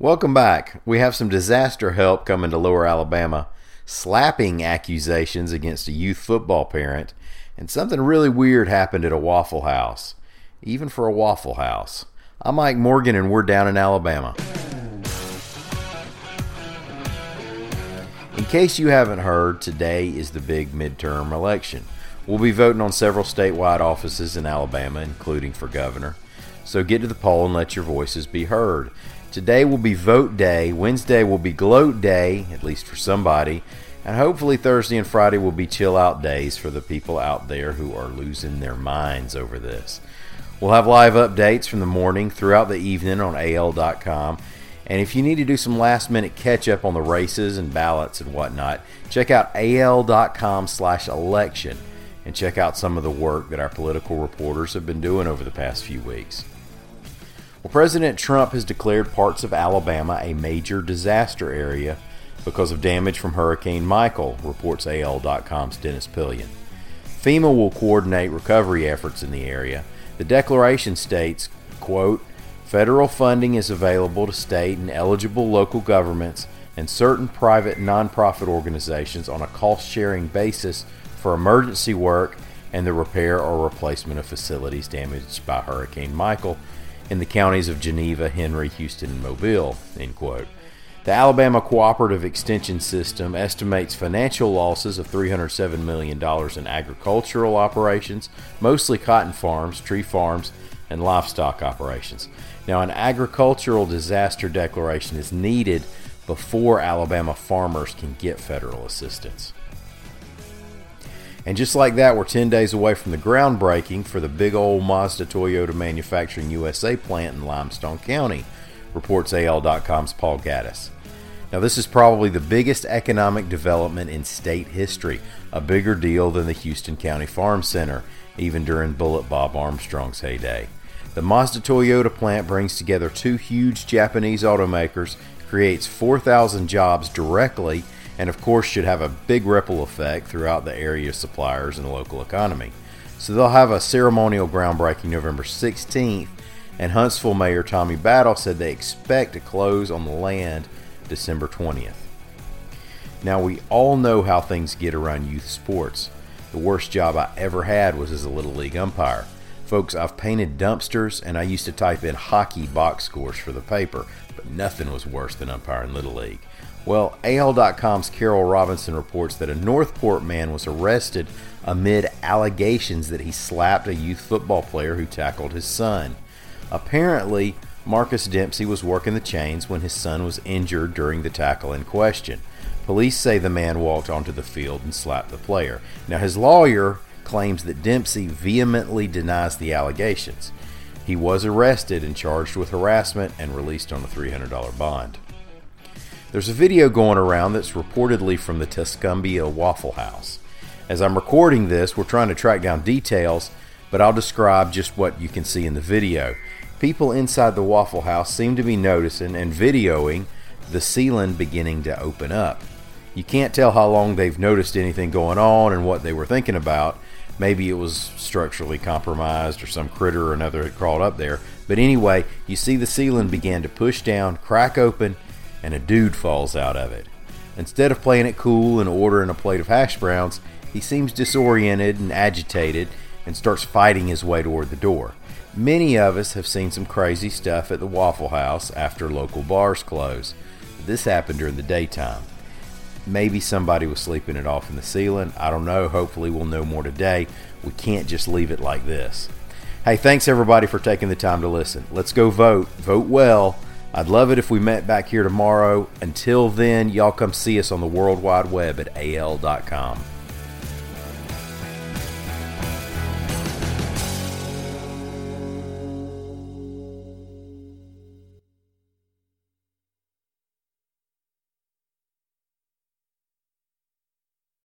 Welcome back. We have some disaster help coming to Lower Alabama, slapping accusations against a youth football parent, and something really weird happened at a Waffle House, even for a Waffle House. I'm Mike Morgan, and we're down in Alabama. In case you haven't heard, today is the big midterm election. We'll be voting on several statewide offices in Alabama, including for governor. So get to the poll and let your voices be heard. Today will be vote day. Wednesday will be gloat day, at least for somebody. And hopefully Thursday and Friday will be chill out days for the people out there who are losing their minds over this. We'll have live updates from the morning throughout the evening on AL.com. And if you need to do some last minute catch up on the races and ballots and whatnot, check out AL.com slash election and check out some of the work that our political reporters have been doing over the past few weeks. Well, President Trump has declared parts of Alabama a major disaster area because of damage from Hurricane Michael, reports AL.com's Dennis Pillion. FEMA will coordinate recovery efforts in the area. The declaration states, quote, Federal funding is available to state and eligible local governments and certain private nonprofit organizations on a cost sharing basis for emergency work and the repair or replacement of facilities damaged by Hurricane Michael in the counties of Geneva, Henry, Houston, and Mobile. End quote. The Alabama Cooperative Extension System estimates financial losses of $307 million in agricultural operations, mostly cotton farms, tree farms, and livestock operations. Now, an agricultural disaster declaration is needed before Alabama farmers can get federal assistance. And just like that, we're 10 days away from the groundbreaking for the big old Mazda Toyota Manufacturing USA plant in Limestone County, reports AL.com's Paul Gattis. Now, this is probably the biggest economic development in state history, a bigger deal than the Houston County Farm Center, even during Bullet Bob Armstrong's heyday. The Mazda Toyota plant brings together two huge Japanese automakers, creates 4,000 jobs directly, and of course should have a big ripple effect throughout the area suppliers and the local economy. So they'll have a ceremonial groundbreaking November 16th, and Huntsville Mayor Tommy Battle said they expect to close on the land December 20th. Now, we all know how things get around youth sports. The worst job I ever had was as a Little League umpire. Folks, I've painted dumpsters and I used to type in hockey box scores for the paper, but nothing was worse than umpiring Little League. Well, AL.com's Carol Robinson reports that a Northport man was arrested amid allegations that he slapped a youth football player who tackled his son. Apparently, Marcus Dempsey was working the chains when his son was injured during the tackle in question. Police say the man walked onto the field and slapped the player. Now, his lawyer claims that Dempsey vehemently denies the allegations. He was arrested and charged with harassment and released on a $300 bond. There's a video going around that's reportedly from the Tuscumbia Waffle House. As I'm recording this, we're trying to track down details, but I'll describe just what you can see in the video. People inside the Waffle House seem to be noticing and videoing the ceiling beginning to open up. You can't tell how long they've noticed anything going on and what they were thinking about. Maybe it was structurally compromised or some critter or another had crawled up there. But anyway, you see the ceiling began to push down, crack open, and a dude falls out of it. Instead of playing it cool and ordering a plate of hash browns, he seems disoriented and agitated and starts fighting his way toward the door. Many of us have seen some crazy stuff at the Waffle House after local bars close. This happened during the daytime. Maybe somebody was sleeping it off in the ceiling. I don't know. Hopefully, we'll know more today. We can't just leave it like this. Hey, thanks everybody for taking the time to listen. Let's go vote. Vote well. I'd love it if we met back here tomorrow. Until then, y'all come see us on the World Wide Web at al.com.